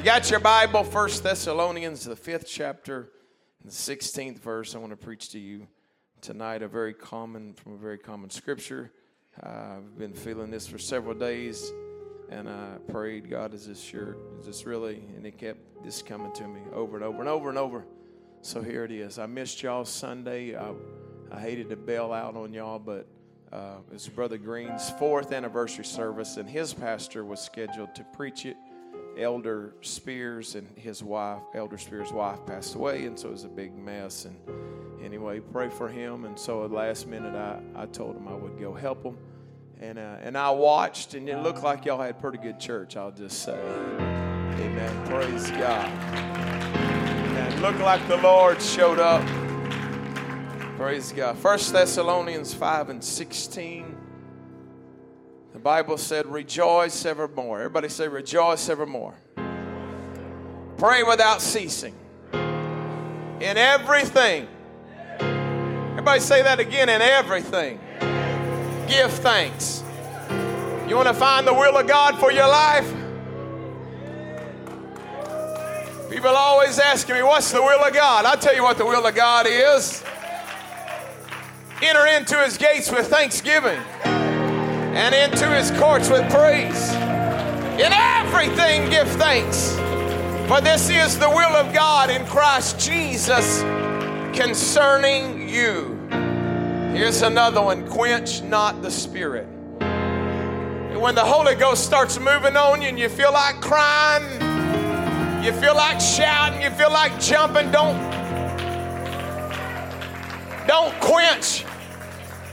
You got your Bible, First Thessalonians, the fifth chapter, the 16th verse. I want to preach to you tonight a very common, from a very common scripture. Uh, I've been feeling this for several days, and I prayed, God, is this sure? Is this really? And it kept this coming to me over and over and over and over. So here it is. I missed y'all Sunday. I, I hated to bail out on y'all, but uh, it was Brother Green's fourth anniversary service, and his pastor was scheduled to preach it. Elder Spears and his wife, Elder Spears' wife, passed away, and so it was a big mess. And anyway, pray for him. And so at last minute, I, I told him I would go help him. And, uh, and I watched, and it looked like y'all had pretty good church, I'll just say. Amen. Praise God. And it looked like the Lord showed up. Praise God. First Thessalonians 5 and 16. The Bible said, Rejoice evermore. Everybody say, Rejoice evermore. Pray without ceasing. In everything. Everybody say that again. In everything. Give thanks. You want to find the will of God for your life? People always asking me, What's the will of God? I'll tell you what the will of God is. Enter into his gates with thanksgiving and into his courts with praise. In everything, give thanks, for this is the will of God in Christ Jesus concerning you. Here's another one quench not the spirit. When the Holy Ghost starts moving on you and you feel like crying, you feel like shouting, you feel like jumping, don't don't quench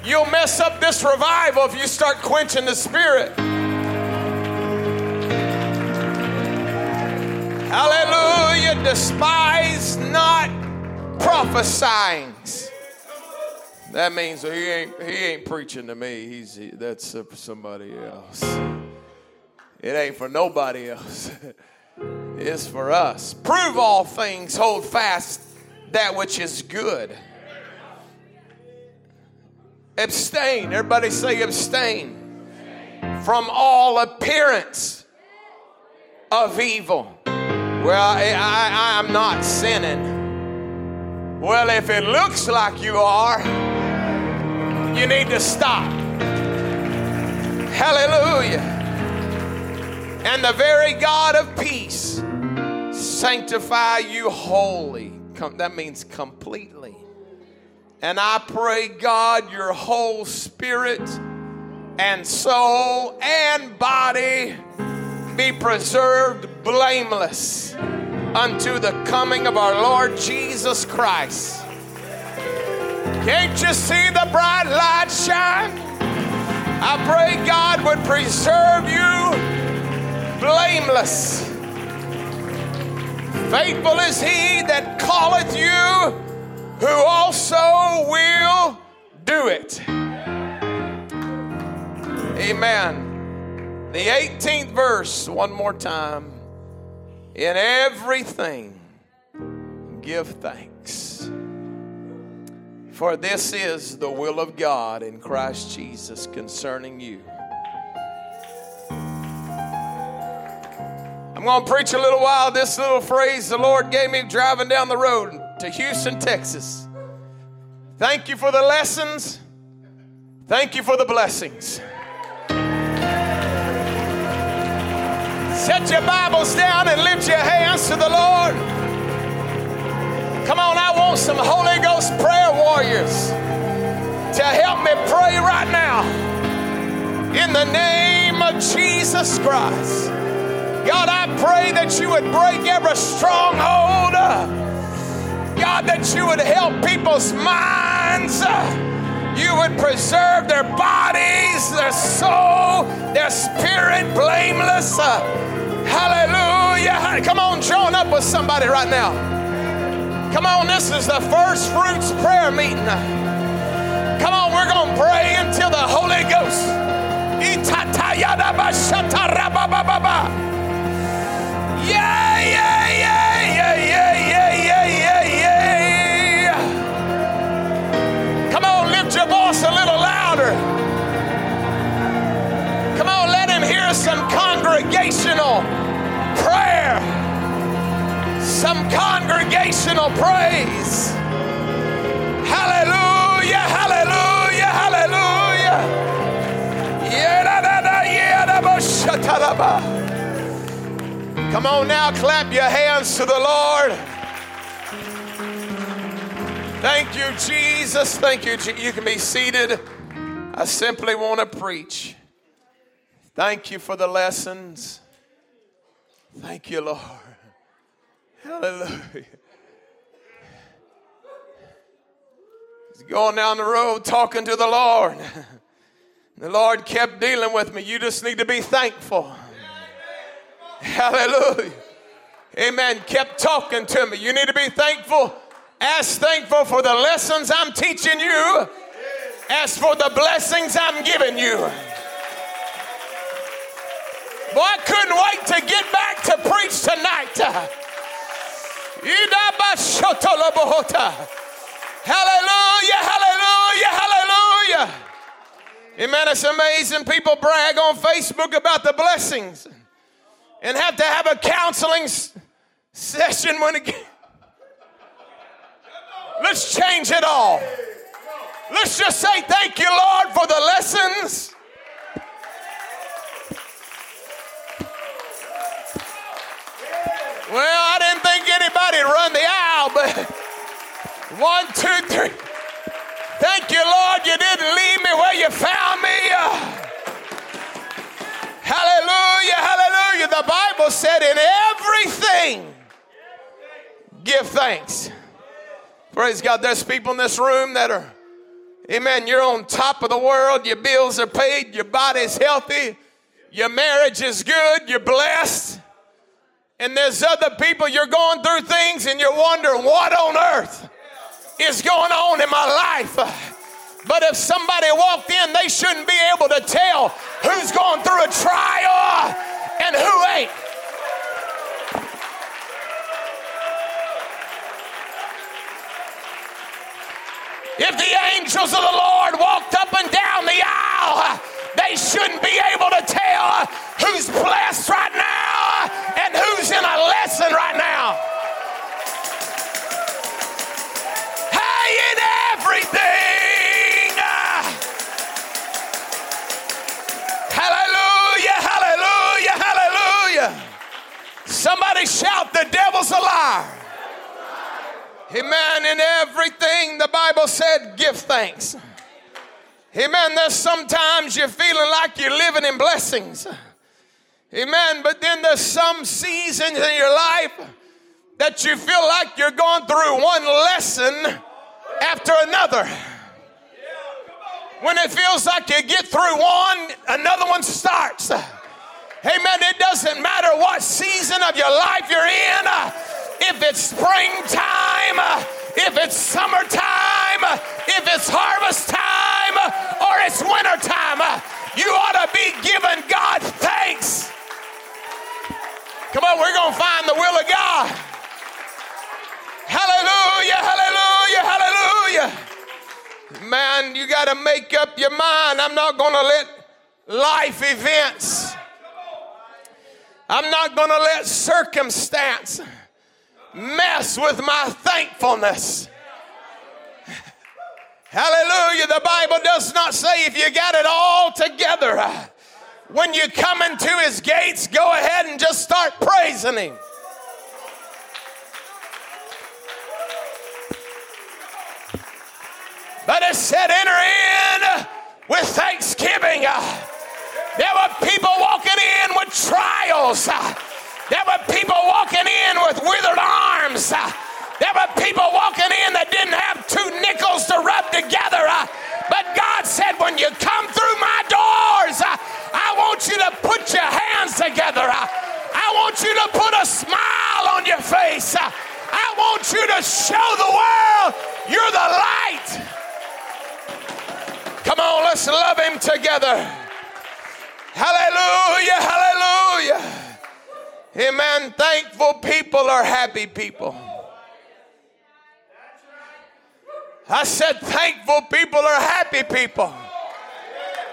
You'll mess up this revival if you start quenching the spirit. Hallelujah. Despise not prophesying. That means he ain't he ain't preaching to me. He's he, that's for somebody else. It ain't for nobody else. it's for us. Prove all things, hold fast that which is good. Abstain. Everybody say abstain from all appearance of evil. Well, I, I'm not sinning. Well, if it looks like you are, you need to stop. Hallelujah. And the very God of peace sanctify you wholly. That means completely. And I pray, God, your whole spirit and soul and body be preserved blameless unto the coming of our Lord Jesus Christ. Can't you see the bright light shine? I pray God would preserve you blameless. Faithful is he that calleth you who also will do it. Amen. The 18th verse, one more time. In everything, give thanks. For this is the will of God in Christ Jesus concerning you. I'm going to preach a little while this little phrase the Lord gave me driving down the road to Houston, Texas. Thank you for the lessons. Thank you for the blessings. Set your Bibles down and lift your hands to the Lord. Come on, I want some Holy Ghost prayer warriors to help me pray right now. In the name of Jesus Christ. God, I pray that you would break every stronghold. God, that you would help people's minds. You would preserve their bodies, their soul, their spirit blameless. Hallelujah. Come on, join up with somebody right now. Come on, this is the first fruits prayer meeting. Come on, we're going to pray until the Holy Ghost. Some congregational prayer. some congregational praise. Hallelujah, hallelujah, hallelujah. Come on now, clap your hands to the Lord. Thank you, Jesus. Thank you. You can be seated. I simply want to preach. Thank you for the lessons. Thank you, Lord. Hallelujah. He's going down the road talking to the Lord. The Lord kept dealing with me. You just need to be thankful. Hallelujah. Amen. Kept talking to me. You need to be thankful. As thankful for the lessons I'm teaching you as for the blessings I'm giving you. Boy, I couldn't wait to get back to preach tonight. Hallelujah, hallelujah, hallelujah. Amen. It's amazing. People brag on Facebook about the blessings and have to have a counseling session when it. Let's change it all. Let's just say thank you, Lord, for the lessons. Well, I didn't think anybody'd run the aisle, but one, two, three. Thank you, Lord, you didn't leave me where you found me. Hallelujah, hallelujah. The Bible said, in everything, give thanks. Praise God. There's people in this room that are, amen, you're on top of the world. Your bills are paid. Your body's healthy. Your marriage is good. You're blessed. And there's other people, you're going through things and you're wondering, what on earth? is going on in my life. But if somebody walked in, they shouldn't be able to tell who's going through a trial and who ain't. If the angels of the Lord walked up and down the aisle, they shouldn't be able to tell who's blessed right now and who's in a lesson right now. Hey, in everything. Hallelujah, hallelujah, hallelujah. Somebody shout, The devil's a liar. Amen. In everything, the Bible said, give thanks. Amen. There's sometimes you're feeling like you're living in blessings. Amen. But then there's some seasons in your life that you feel like you're going through one lesson after another. When it feels like you get through one, another one starts. Amen. It doesn't matter what season of your life you're in, if it's springtime, if it's summertime, if it's harvest time, or it's wintertime, you ought to be giving God thanks. Come on, we're going to find the will of God. Hallelujah, hallelujah, hallelujah. Man, you got to make up your mind. I'm not going to let life events, I'm not going to let circumstance mess with my thankfulness. Hallelujah. The Bible does not say if you got it all together, when you come into his gates, go ahead and just start praising him. But it said, enter in with thanksgiving. There were people walking in with trials. There were people walking in with withered arms. There were people walking in that didn't have two nickels to rub together. But God said, when you come through my doors, uh, I want you to put your hands together. Uh, I want you to put a smile on your face. Uh, I want you to show the world you're the light. Come on, let's love him together. Hallelujah, hallelujah. Amen. Thankful people are happy people. I said, thankful people are happy people.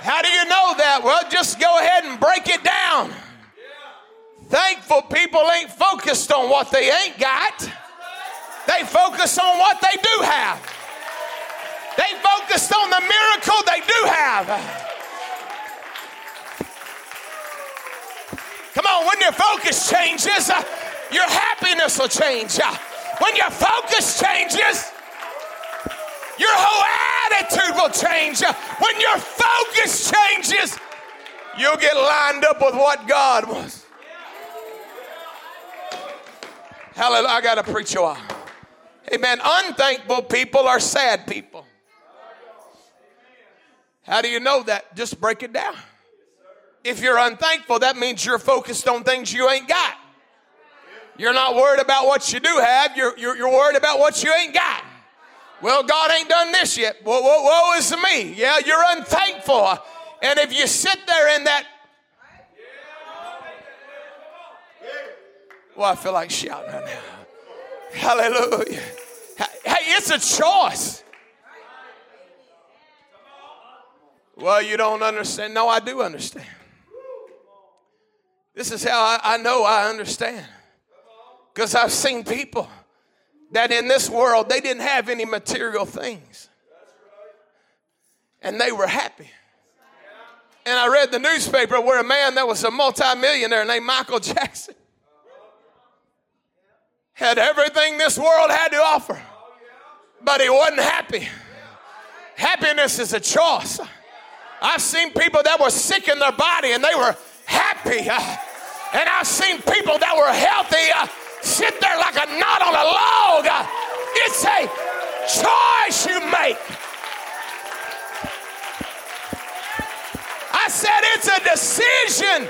How do you know that? Well, just go ahead and break it down. Thankful people ain't focused on what they ain't got. They focus on what they do have. They focused on the miracle they do have. Come on, when your focus changes, uh, your happiness will change. Uh, when your focus changes, your whole attitude will change. When your focus changes, you'll get lined up with what God was. Hallelujah. I got to preach a while. Amen. Unthankful people are sad people. How do you know that? Just break it down. If you're unthankful, that means you're focused on things you ain't got. You're not worried about what you do have, you're, you're, you're worried about what you ain't got. Well, God ain't done this yet. Woe, woe, woe is me. Yeah, you're unthankful. And if you sit there in that, well, I feel like shouting right now. Hallelujah. Hey, it's a choice. Well, you don't understand. No, I do understand. This is how I, I know I understand. Because I've seen people that in this world they didn't have any material things. And they were happy. And I read the newspaper where a man that was a multimillionaire named Michael Jackson had everything this world had to offer, but he wasn't happy. Happiness is a choice. I've seen people that were sick in their body and they were happy. And I've seen people that were healthy uh, sit there like a knot on a log. It's a choice you make. I said it's a decision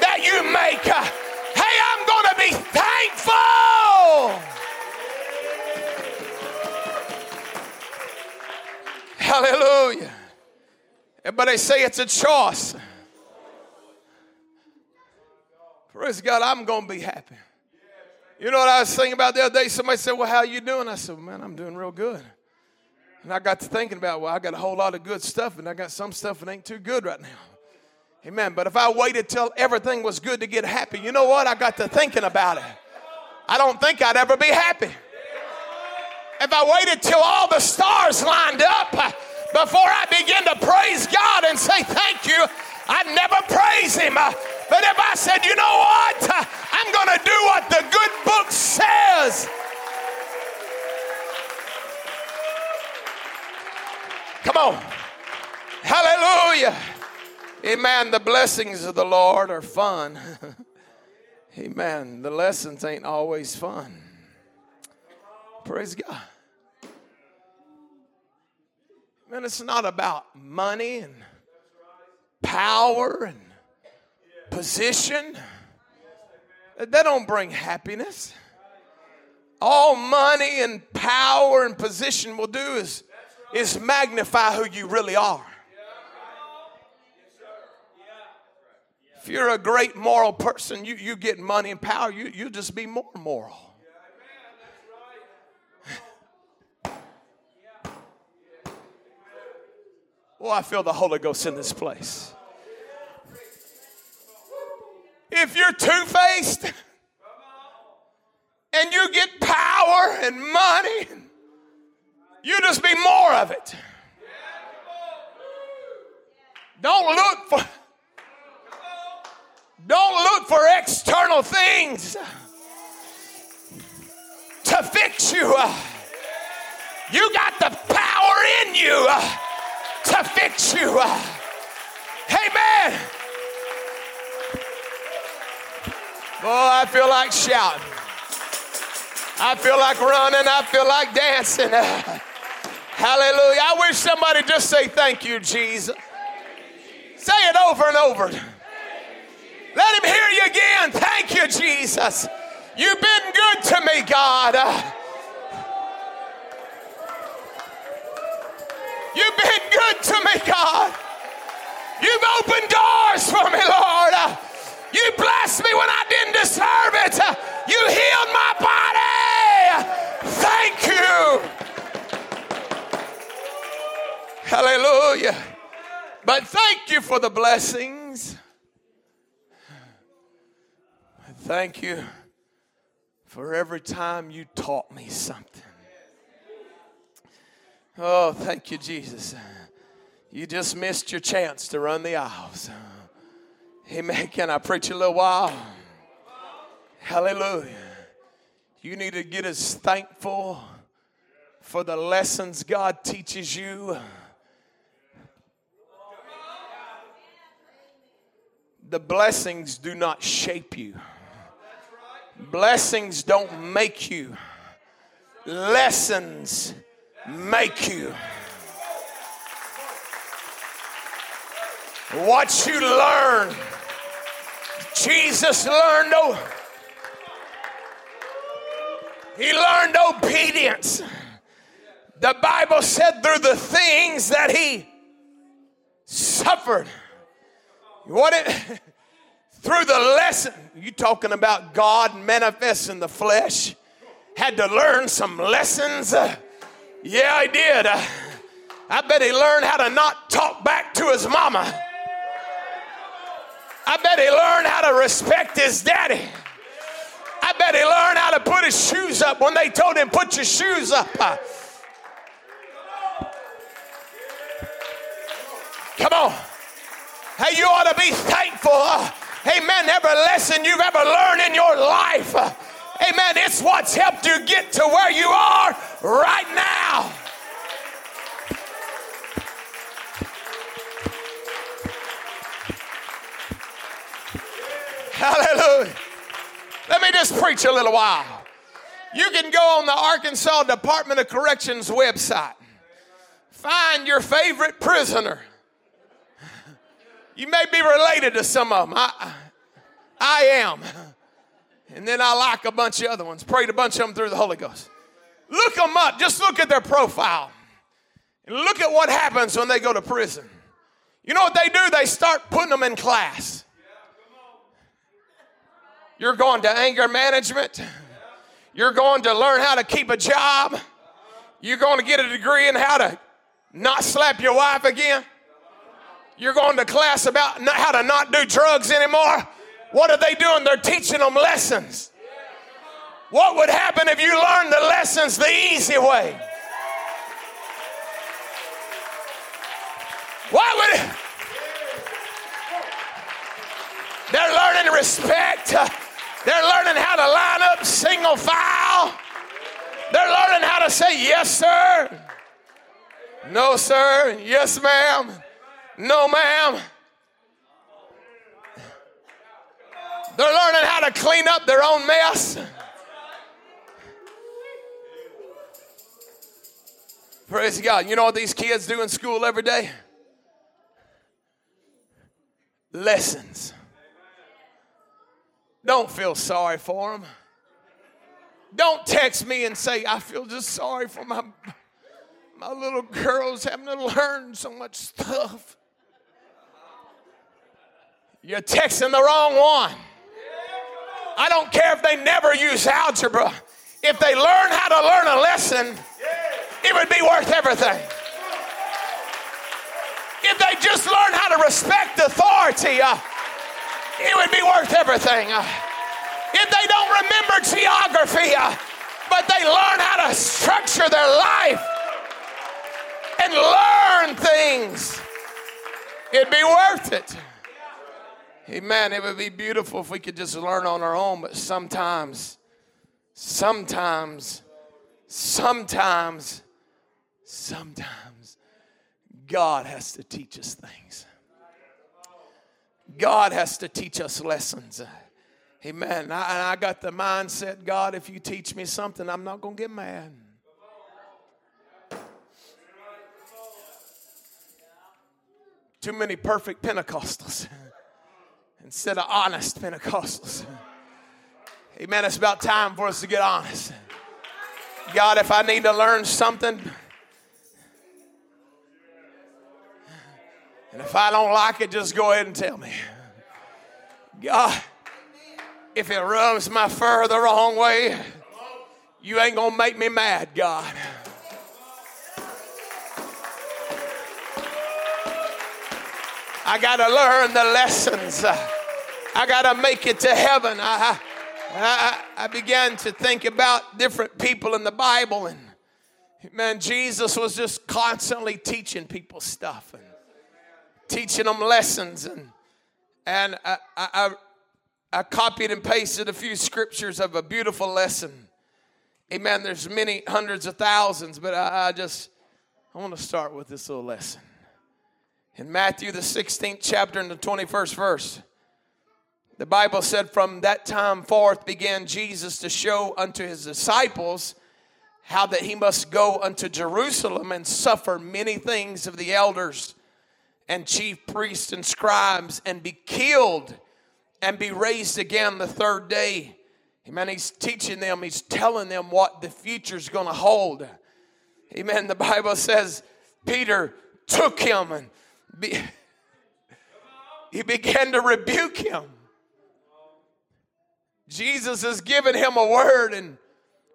that you make. Hey, I'm going to be thankful. Hallelujah. But they say it's a choice. Praise God, I'm going to be happy. You know what I was thinking about the other day? Somebody said, Well, how you doing? I said, Man, I'm doing real good. And I got to thinking about, well, I got a whole lot of good stuff, and I got some stuff that ain't too good right now. Amen. But if I waited till everything was good to get happy, you know what? I got to thinking about it. I don't think I'd ever be happy. If I waited till all the stars lined up uh, before I begin to praise God and say thank you, I'd never praise Him. Uh, But if I said, you know what? I'm going to do what the good book says. Come on. Hallelujah. Amen. The blessings of the Lord are fun. Amen. The lessons ain't always fun. Praise God. Man, it's not about money and power and position. That don't bring happiness. All money and power and position will do is, is magnify who you really are. If you're a great moral person, you, you get money and power, you, you just be more moral. Well, I feel the Holy Ghost in this place. If you're two faced and you get power and money, you just be more of it. Don't look for don't look for external things to fix you. You got the power in you to fix you. Amen. Oh, I feel like shouting. I feel like running. I feel like dancing. Hallelujah. I wish somebody just say thank you, Jesus. Say it over and over. Let him hear you again. Thank you, Jesus. You've been good to me, God. You've been good to me, God. You've opened doors for me, Lord. You blessed me when I didn't deserve it. You healed my body. Thank you. Hallelujah. But thank you for the blessings Thank you for every time you taught me something. Oh, thank you, Jesus. You just missed your chance to run the aisles. Amen. Can I preach a little while? Hallelujah. You need to get as thankful for the lessons God teaches you. The blessings do not shape you. Blessings don't make you. Lessons make you. What you learn, Jesus learned. Oh, he learned obedience. The Bible said through the things that he suffered. What it through the lesson, you talking about God manifest in the flesh, had to learn some lessons. Uh, yeah, I did. Uh, I bet he learned how to not talk back to his mama. I bet he learned how to respect his daddy. I bet he learned how to put his shoes up when they told him, Put your shoes up. Come on. Hey, you ought to be thankful. Amen. Every lesson you've ever learned in your life. Amen. It's what's helped you get to where you are right now. Hallelujah. Let me just preach a little while. You can go on the Arkansas Department of Corrections website, find your favorite prisoner. You may be related to some of them. I, I am. And then I like a bunch of other ones. Prayed a bunch of them through the Holy Ghost. Look them up. Just look at their profile. And look at what happens when they go to prison. You know what they do? They start putting them in class. You're going to anger management. You're going to learn how to keep a job. You're going to get a degree in how to not slap your wife again. You're going to class about how to not do drugs anymore. What are they doing? They're teaching them lessons. What would happen if you learned the lessons the easy way? What would it? They're learning respect. They're learning how to line up single file. They're learning how to say yes, sir. No, sir. Yes, ma'am. No, ma'am. They're learning how to clean up their own mess. Praise God. You know what these kids do in school every day? Lessons. Don't feel sorry for them. Don't text me and say, I feel just sorry for my, my little girls having to learn so much stuff. You're texting the wrong one. I don't care if they never use algebra. If they learn how to learn a lesson, it would be worth everything. If they just learn how to respect authority, uh, it would be worth everything. Uh, if they don't remember geography, uh, but they learn how to structure their life and learn things, it'd be worth it. Amen. It would be beautiful if we could just learn on our own, but sometimes, sometimes, sometimes, sometimes, God has to teach us things. God has to teach us lessons. Amen. I, I got the mindset God, if you teach me something, I'm not going to get mad. Too many perfect Pentecostals instead of honest Pentecostals. Amen. It's about time for us to get honest. God, if I need to learn something, And if I don't like it, just go ahead and tell me. God, if it rubs my fur the wrong way, you ain't gonna make me mad, God. I gotta learn the lessons. I gotta make it to heaven. I, I, I began to think about different people in the Bible, and man, Jesus was just constantly teaching people stuff and teaching them lessons. And, and I, I, I copied and pasted a few scriptures of a beautiful lesson. Amen. There's many hundreds of thousands, but I, I just I want to start with this little lesson. In Matthew the 16th chapter and the 21st verse. The Bible said, From that time forth began Jesus to show unto his disciples how that he must go unto Jerusalem and suffer many things of the elders and chief priests and scribes and be killed and be raised again the third day. Amen. He's teaching them, he's telling them what the future's going to hold. Amen. The Bible says Peter took him and be, he began to rebuke him. Jesus has given him a word, and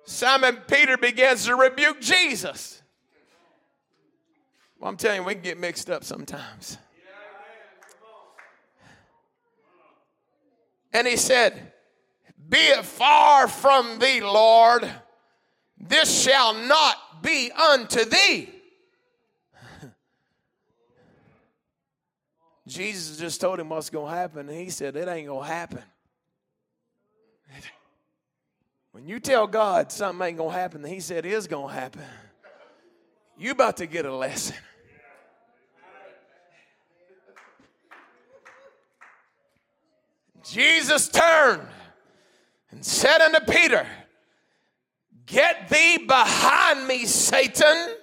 Simon Peter begins to rebuke Jesus. Well, I'm telling you, we can get mixed up sometimes. And he said, Be it far from thee, Lord, this shall not be unto thee. Jesus just told him what's going to happen, and he said, It ain't going to happen. When you tell God something ain't going to happen, He said is going to happen, you about to get a lesson. Jesus turned and said unto Peter, Get thee behind me, Satan.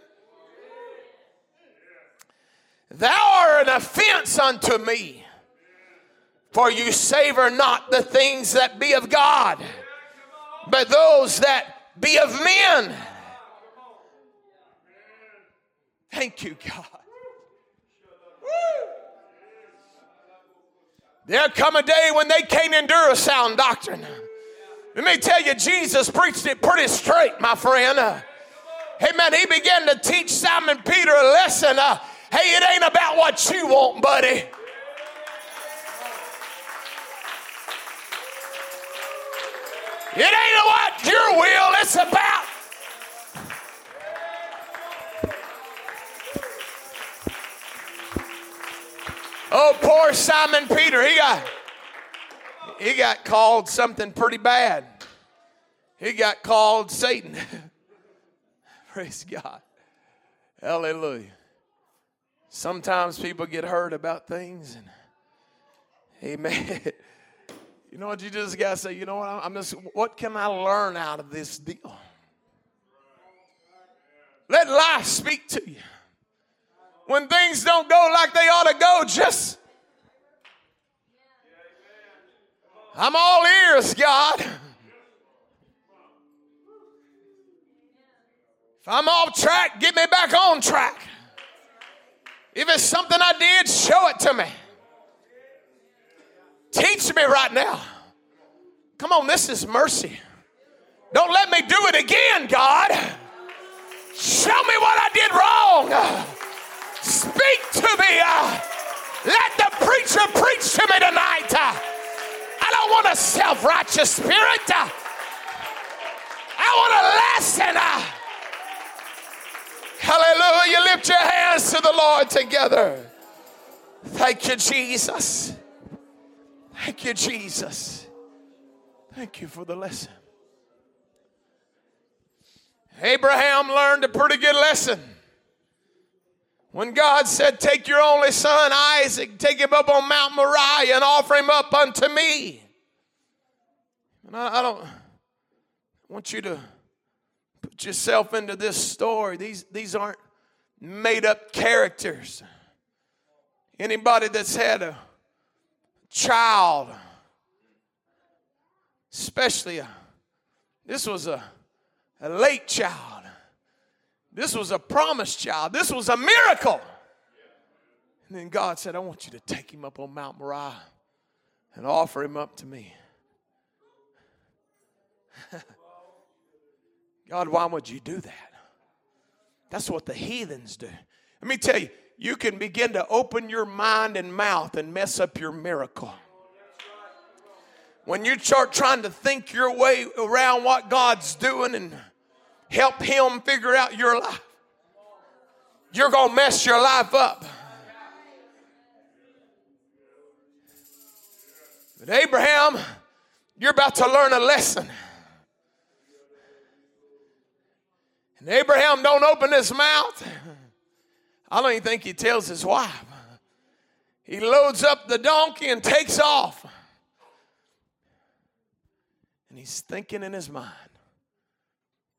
Thou art an offense unto me, for you savor not the things that be of God, but those that be of men. Thank you, God. There'll come a day when they can't endure a sound doctrine. Let me tell you, Jesus preached it pretty straight, my friend. Uh, amen. He began to teach Simon Peter a lesson. Uh, hey, it ain't about what you want, buddy. It ain't what your will, it's about Oh, poor Simon Peter. He got he got called something pretty bad. He got called Satan. Praise God. Hallelujah. Sometimes people get hurt about things and Amen. You know what you just gotta say, you know what? I'm just what can I learn out of this deal? Let life speak to you when things don't go like they ought to go, just I'm all ears, God. If I'm off track, get me back on track. If it's something I did, show it to me. Teach me right now. Come on, this is mercy. Don't let me do it again, God. Show me what I did wrong. Speak to me. Uh, let the preacher preach to me tonight. Uh, I don't want a self righteous spirit. Uh, I want a lesson. Hallelujah. Lift your hands to the Lord together. Thank you, Jesus. Thank you, Jesus. Thank you for the lesson. Abraham learned a pretty good lesson. When God said, Take your only son, Isaac, take him up on Mount Moriah and offer him up unto me. And I, I don't want you to put yourself into this story. These, these aren't made up characters. Anybody that's had a child, especially a, this was a, a late child this was a promised child. This was a miracle. And then God said, I want you to take him up on Mount Moriah and offer him up to me. God, why would you do that? That's what the heathens do. Let me tell you, you can begin to open your mind and mouth and mess up your miracle. when you start trying to think your way around what God's doing and help Him figure out your life, you're going to mess your life up. But Abraham, you're about to learn a lesson. And Abraham don't open his mouth. I don't even think he tells his wife. He loads up the donkey and takes off. And he's thinking in his mind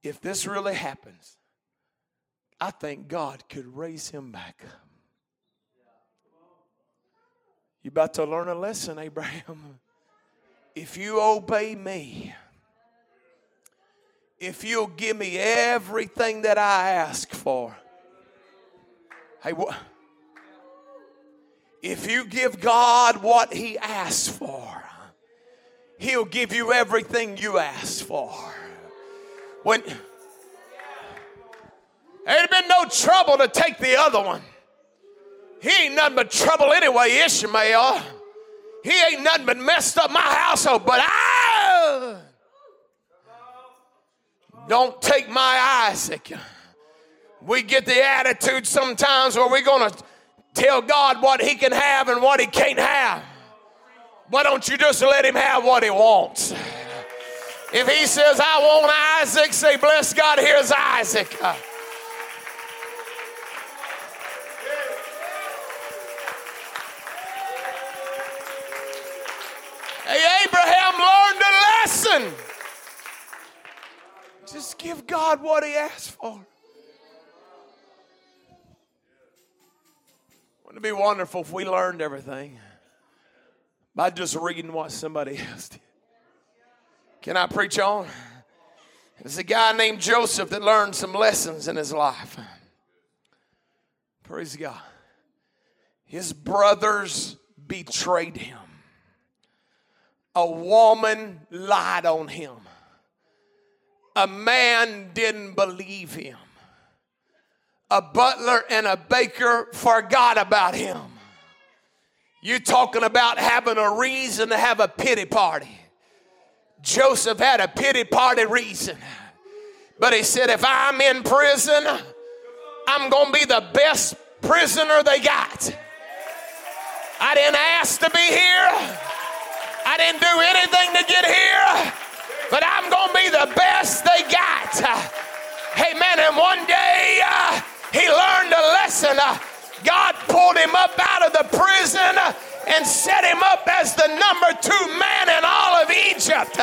if this really happens, I think God could raise him back up. You about to learn a lesson, Abraham. If you obey me, if you'll give me everything that I ask for, hey, what? If you give God what He asks for, He'll give you everything you ask for. When there'd been no trouble to take the other one. He ain't nothing but trouble anyway, Ishmael. He ain't nothing but messed up my household, but I don't take my Isaac. We get the attitude sometimes where we're going to tell God what he can have and what he can't have. Why don't you just let him have what he wants? If he says, I want Isaac, say, Bless God, here's Isaac. Uh, hey, Abraham learned a lesson. Just give God what he asked for. Wouldn't it be wonderful if we learned everything by just reading what somebody else did? Can I preach on? There's a guy named Joseph that learned some lessons in his life. Praise God. His brothers betrayed him. A woman lied on him. A man didn't believe him. A butler and a baker forgot about him. You're talking about having a reason to have a pity party. Joseph had a pity party reason. But he said, if I'm in prison, I'm going to be the best prisoner they got. I didn't ask to be here. I didn't do anything to get here. But I'm going to be the best they got. Hey, man, And one day, uh, he learned a lesson. Uh, God pulled him up out of the prison uh, and set him up as the number two man in all of Egypt.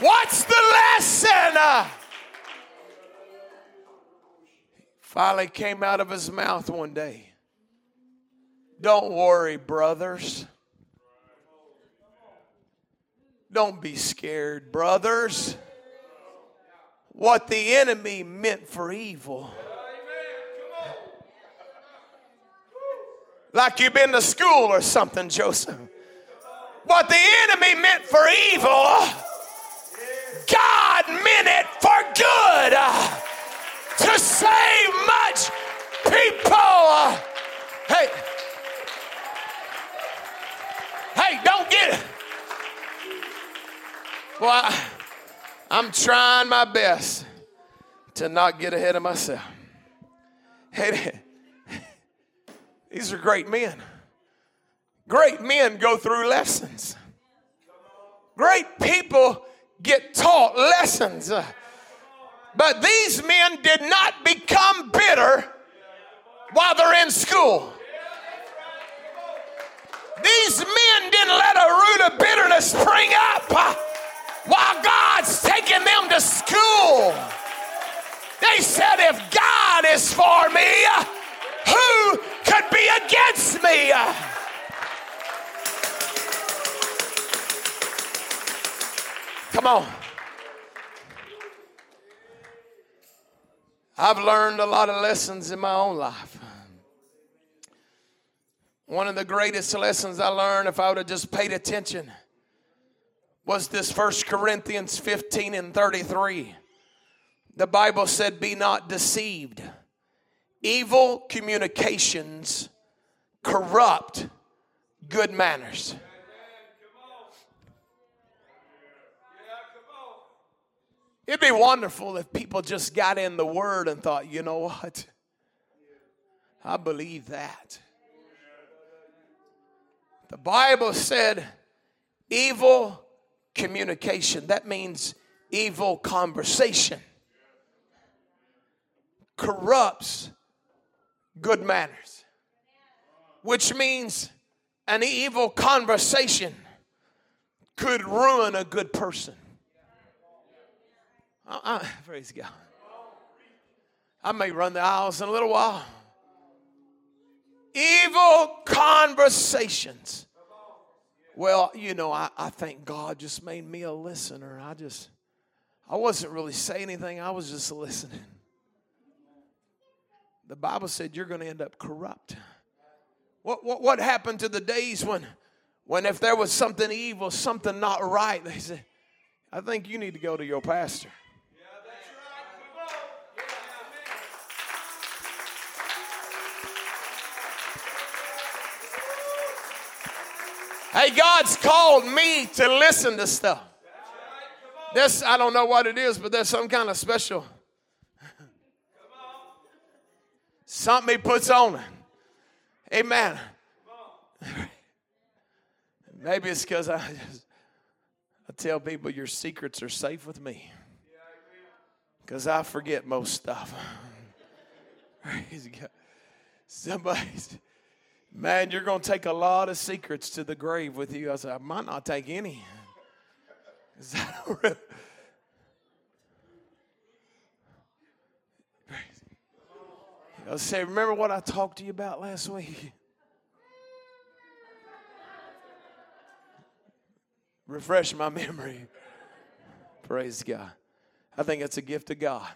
What's the lesson? Finally came out of his mouth one day. Don't worry, brothers. Don't be scared, brothers what the enemy meant for evil. Like you've been to school or something, Joseph. What the enemy meant for evil, God meant it for good to save much people. Hey, hey, don't get it. Well, I, I'm trying my best to not get ahead of myself. Hey, these are great men. Great men go through lessons. Great people get taught lessons. But these men did not become bitter while they're in school. These men didn't let a root of bitterness spring up while God's taking them to school. They said, if God is for me, who could be against me? Come on. I've learned a lot of lessons in my own life. One of the greatest lessons I learned, if I would have just paid attention, was this First Corinthians 15 and 33. The Bible said, Be not deceived. Evil communications corrupt good manners. It'd be wonderful if people just got in the Word and thought, you know what? I believe that. The Bible said evil communication. That means evil conversation corrupts good manners, which means an evil conversation could ruin a good person. Uh, uh, praise God. I may run the aisles in a little while. Evil conversations. Well, you know, I, I think God just made me a listener. I just, I wasn't really saying anything, I was just listening. The Bible said you're going to end up corrupt. What, what, what happened to the days when, when if there was something evil, something not right, they said, I think you need to go to your pastor. Hey, God's called me to listen to stuff. This, I don't know what it is, but there's some kind of special something he puts on it. Amen. Maybe it's because I I tell people your secrets are safe with me. Because I forget most stuff. Somebody's Man, you're going to take a lot of secrets to the grave with you. I said, I might not take any. Is that real? I say, remember what I talked to you about last week? Refresh my memory. Praise God. I think it's a gift of God.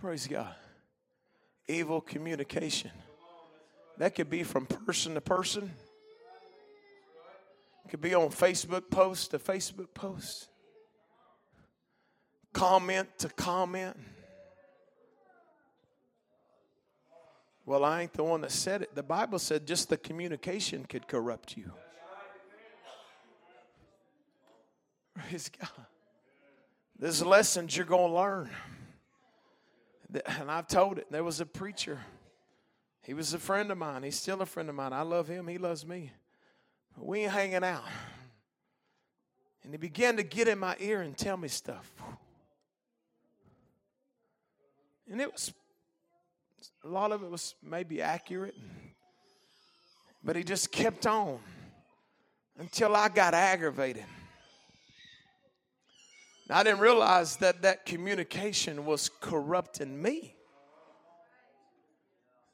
Praise God. Evil communication. That could be from person to person. Could be on Facebook post to Facebook post. Comment to comment. Well, I ain't the one that said it. The Bible said just the communication could corrupt you. Praise God. There's lessons you're going to learn. And I've told it. There was a preacher he was a friend of mine. He's still a friend of mine. I love him. He loves me. We ain't hanging out. And he began to get in my ear and tell me stuff. And it was, a lot of it was maybe accurate. But he just kept on until I got aggravated. I didn't realize that that communication was corrupting me.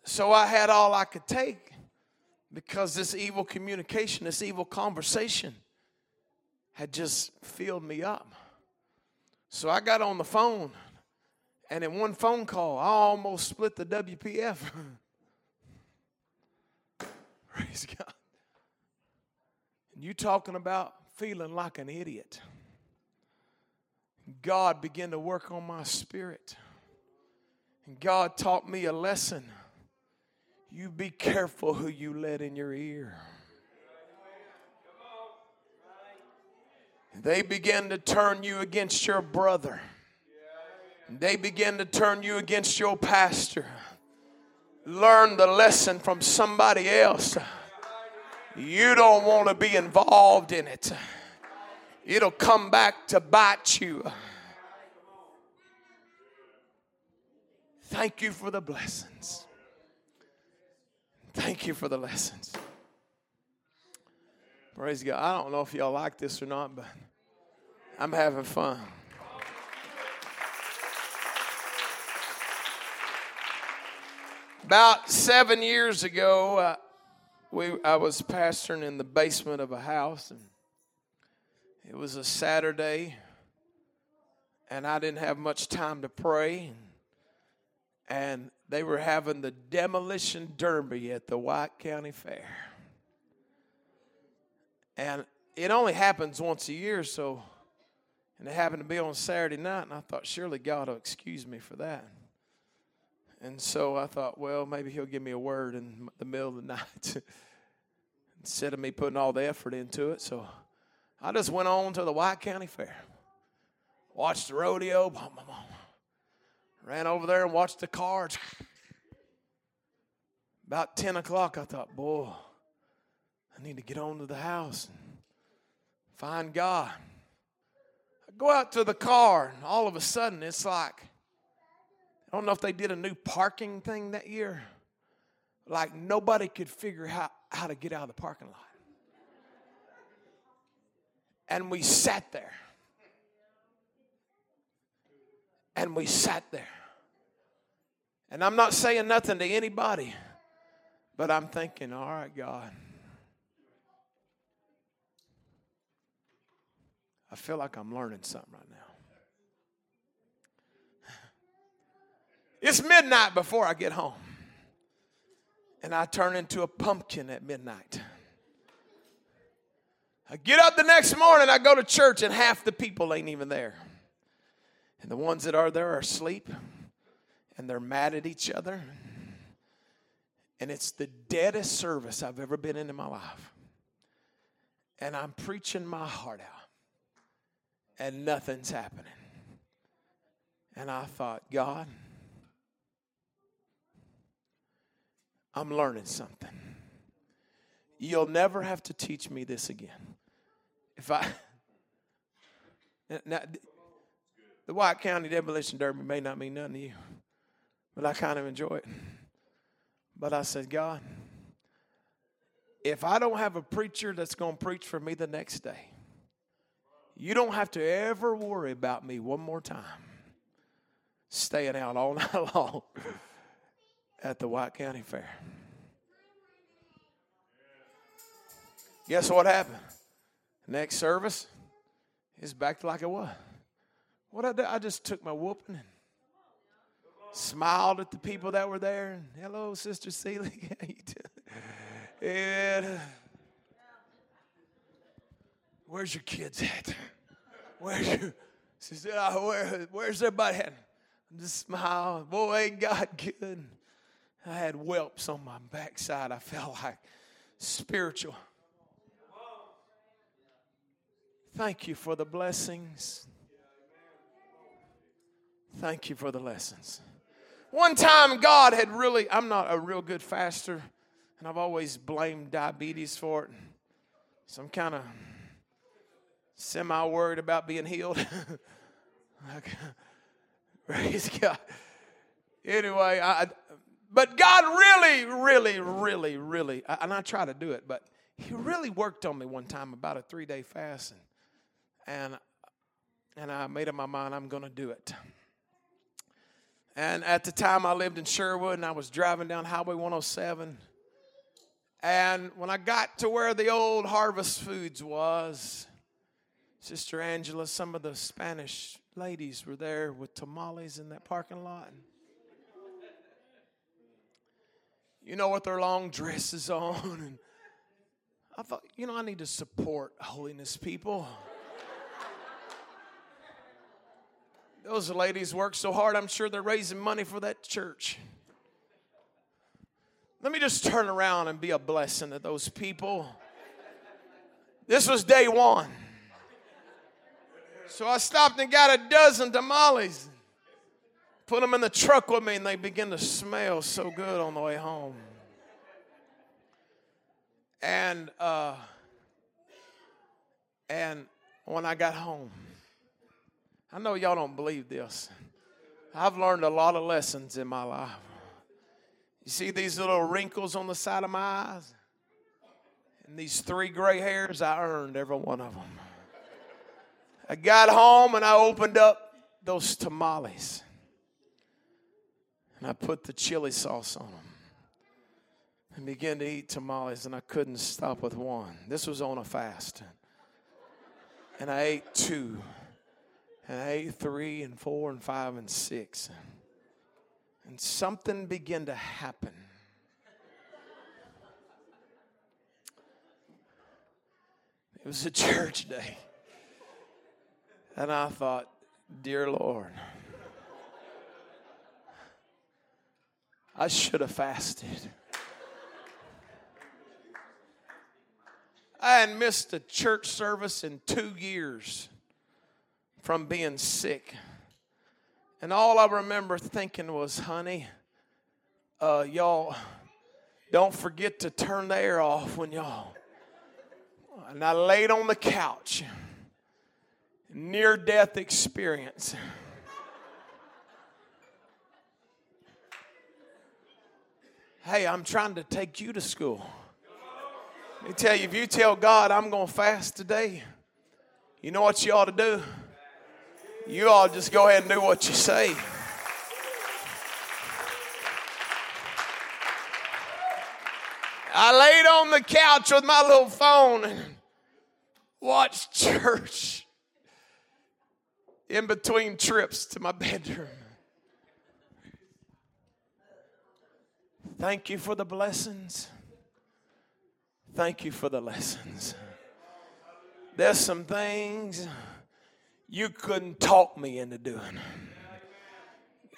So I had all I could take because this evil communication, this evil conversation had just filled me up. So I got on the phone, and in one phone call, I almost split the WPF. Praise God. And you talking about feeling like an idiot. God began to work on my spirit. And God taught me a lesson you be careful who you let in your ear. They begin to turn you against your brother. They begin to turn you against your pastor. Learn the lesson from somebody else. You don't want to be involved in it. It'll come back to bite you. Thank you for the blessings. Thank you for the lessons. Praise God. I don't know if y'all like this or not, but I'm having fun. About seven years ago, uh, we, I was pastoring in the basement of a house, and it was a Saturday, and I didn't have much time to pray. And they were having the demolition derby at the White County Fair. And it only happens once a year, so, and it happened to be on Saturday night, and I thought, surely God will excuse me for that. And so I thought, well, maybe he'll give me a word in the middle of the night. instead of me putting all the effort into it. So I just went on to the White County Fair, watched the rodeo, ran over there and watched the cards. About 10 o'clock, I thought, boy, I need to get on to the house and find God. I go out to the car, and all of a sudden, it's like, I don't know if they did a new parking thing that year. Like nobody could figure out how to get out of the parking lot. And we sat there. And we sat there. And I'm not saying nothing to anybody, but I'm thinking, all right, God. I feel like I'm learning something right now. It's midnight before I get home. And I turn into a pumpkin at midnight. I get up the next morning, I go to church, and half the people ain't even there. And the ones that are there are asleep, and they're mad at each other. And it's the deadest service I've ever been in in my life. And I'm preaching my heart out, and nothing's happening. And I thought, God, I'm learning something. You'll never have to teach me this again. If I now, the White County Demolition Derby may not mean nothing to you, but I kind of enjoy it. But I said, God, if I don't have a preacher that's going to preach for me the next day, you don't have to ever worry about me one more time staying out all night long at the White County Fair. Guess what happened? Next service, it's back like it was. What I did, I just took my whooping and smiled at the people that were there. And, Hello, Sister Seeley. How you doing? And, where's your kids at? Where's your? She said, oh, where, where's everybody at? I just smiled. Boy, ain't God good. I had whelps on my backside. I felt like spiritual. Thank you for the blessings. Thank you for the lessons. One time, God had really, I'm not a real good faster, and I've always blamed diabetes for it. So I'm kind of semi worried about being healed. Praise God. Anyway, I, but God really, really, really, really, and I try to do it, but He really worked on me one time about a three day fast, and and, and I made up my mind I'm going to do it. And at the time, I lived in Sherwood, and I was driving down Highway 107. And when I got to where the old Harvest Foods was, Sister Angela, some of the Spanish ladies were there with tamales in that parking lot. You know, with their long dresses on. And I thought, you know, I need to support holiness people. Those ladies work so hard, I'm sure they're raising money for that church. Let me just turn around and be a blessing to those people. This was day one. So I stopped and got a dozen tamales put them in the truck with me, and they begin to smell so good on the way home. And uh, and when I got home, I know y'all don't believe this. I've learned a lot of lessons in my life. You see these little wrinkles on the side of my eyes? And these three gray hairs, I earned every one of them. I got home and I opened up those tamales and I put the chili sauce on them and began to eat tamales, and I couldn't stop with one. This was on a fast. And I ate two, and I ate three, and four, and five, and six. And something began to happen. It was a church day. And I thought, Dear Lord, I should have fasted. I hadn't missed a church service in two years from being sick. And all I remember thinking was, honey, uh, y'all don't forget to turn the air off when y'all. And I laid on the couch, near death experience. Hey, I'm trying to take you to school. Let me tell you, if you tell God I'm going to fast today, you know what you ought to do? You ought to just go ahead and do what you say. I laid on the couch with my little phone and watched church in between trips to my bedroom. Thank you for the blessings. Thank you for the lessons. There's some things you couldn't talk me into doing.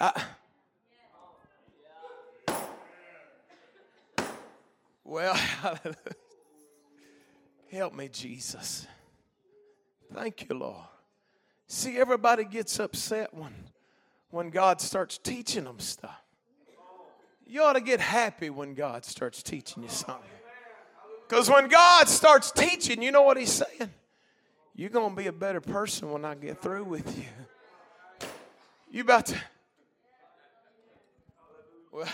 I, well, help me, Jesus. Thank you, Lord. See, everybody gets upset when, when God starts teaching them stuff. You ought to get happy when God starts teaching you something. Because when God starts teaching, you know what He's saying? You're going to be a better person when I get through with you. You about to. Well,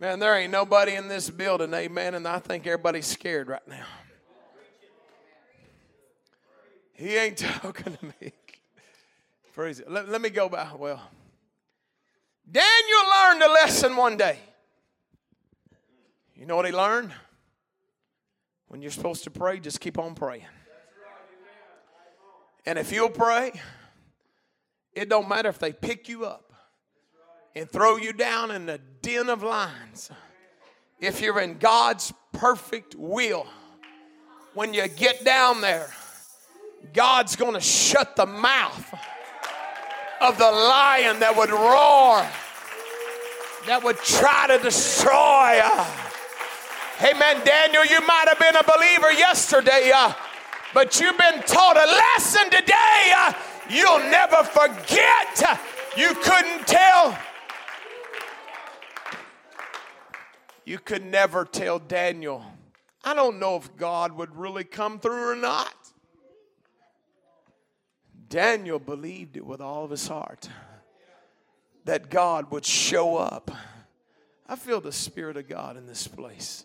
man, there ain't nobody in this building, amen, and I think everybody's scared right now. He ain't talking to me. Praise it. Let, let me go back. Well, Daniel learned a lesson one day. You know what he learned? When you're supposed to pray, just keep on praying. And if you'll pray, it don't matter if they pick you up and throw you down in the den of lions. If you're in God's perfect will, when you get down there, God's going to shut the mouth of the lion that would roar, that would try to destroy. Amen. Daniel, you might have been a believer yesterday, uh, but you've been taught a lesson today uh, you'll never forget. You couldn't tell. You could never tell Daniel, I don't know if God would really come through or not. Daniel believed it with all of his heart that God would show up. I feel the Spirit of God in this place.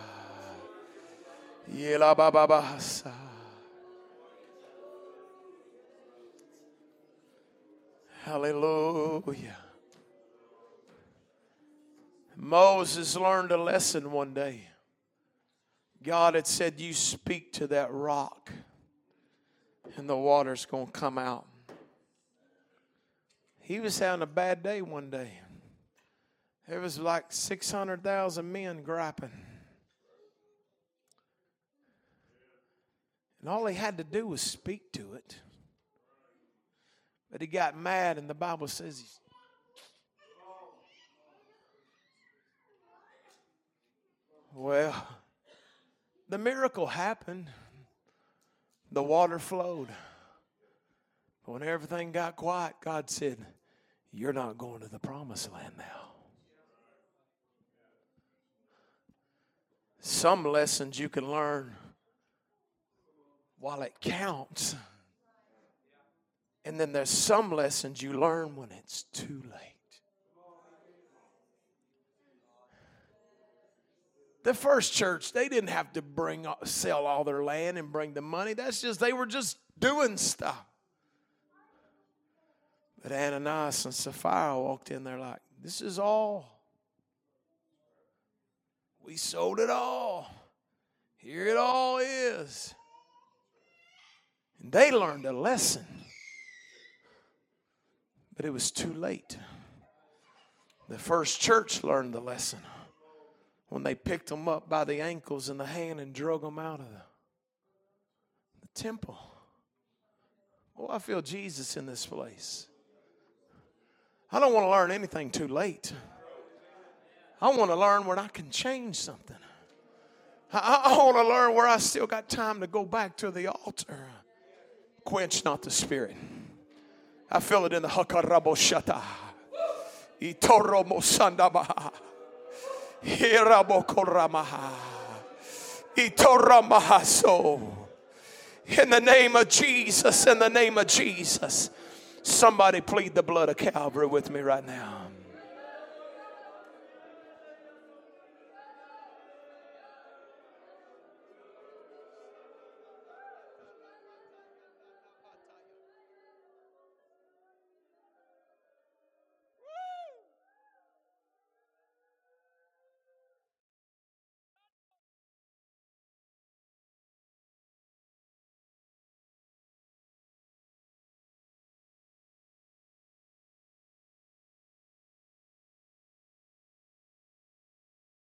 Hallelujah. Moses learned a lesson one day. God had said, You speak to that rock, and the water's going to come out. He was having a bad day one day. There was like 600,000 men griping. And all he had to do was speak to it. But he got mad, and the Bible says he's. Well, the miracle happened. The water flowed. But when everything got quiet, God said, You're not going to the promised land now. Some lessons you can learn while it counts. And then there's some lessons you learn when it's too late. The first church, they didn't have to bring uh, sell all their land and bring the money. That's just they were just doing stuff. But Ananias and Sapphira walked in there like, this is all. We sold it all. Here it all is. They learned a lesson. But it was too late. The first church learned the lesson when they picked them up by the ankles and the hand and drug them out of the, the temple. Oh, I feel Jesus in this place. I don't want to learn anything too late. I want to learn where I can change something. I, I want to learn where I still got time to go back to the altar. Quench not the spirit. I feel it in the hakarabo shata. Itoro mosandaba. Hirabo koramaha. Itoramahaso. In the name of Jesus, in the name of Jesus. Somebody plead the blood of Calvary with me right now.